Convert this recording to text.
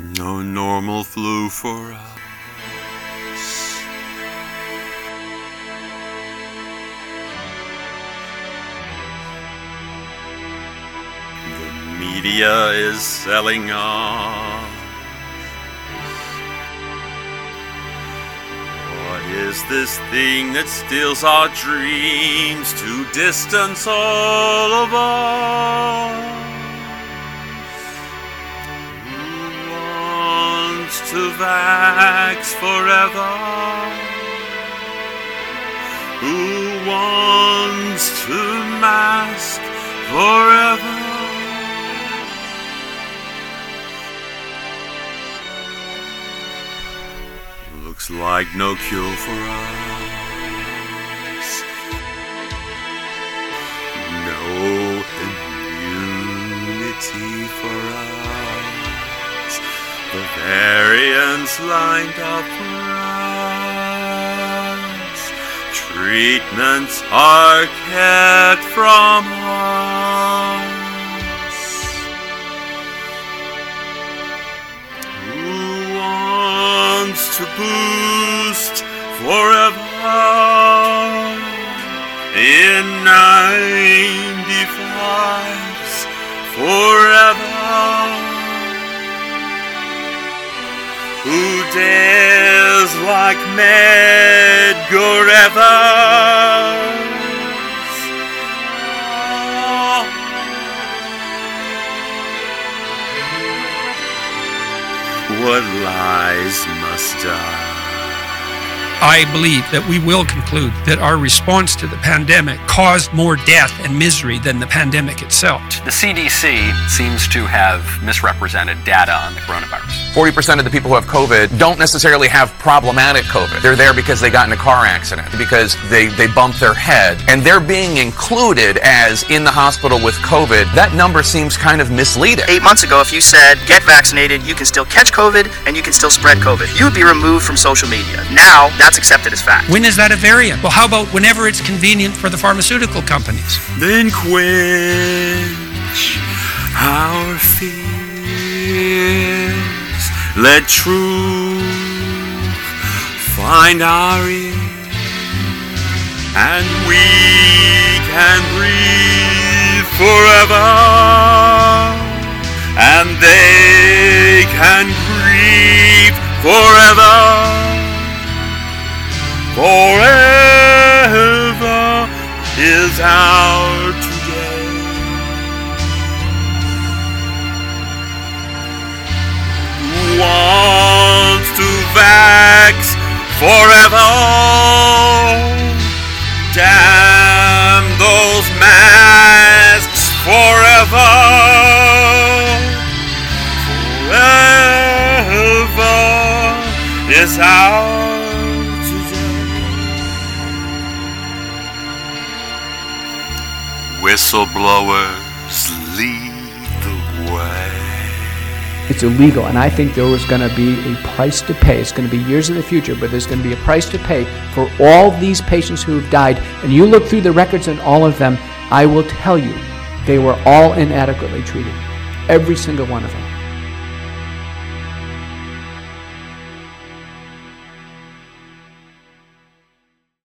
No normal flu for us. The media is selling off. What is this thing that steals our dreams to distance all of us? To vax forever? Who wants to mask forever? Looks like no cure for us. The variants lined up us. Treatments are kept from us. Who wants to boost forever in 95s Dares like Medgar Evers? Ah. What lies must die? I believe that we will conclude that our response to the pandemic caused more death and misery than the pandemic itself. The CDC seems to have misrepresented data on the coronavirus. 40% of the people who have COVID don't necessarily have problematic COVID. They're there because they got in a car accident, because they, they bumped their head, and they're being included as in the hospital with COVID. That number seems kind of misleading. Eight months ago, if you said, get vaccinated, you can still catch COVID and you can still spread COVID, you would be removed from social media. Now, that's accepted as fact. When is that a variant? Well, how about whenever it's convenient for the pharmaceutical companies? Then quench our fears. Let truth find our ears. and we can breathe forever, and they can breathe forever. Forever is our today. Who wants to vax forever? Damn those masks forever. Forever is our Whistleblowers lead the way. It's illegal, and I think there was going to be a price to pay. It's going to be years in the future, but there's going to be a price to pay for all these patients who have died. And you look through the records on all of them, I will tell you, they were all inadequately treated. Every single one of them.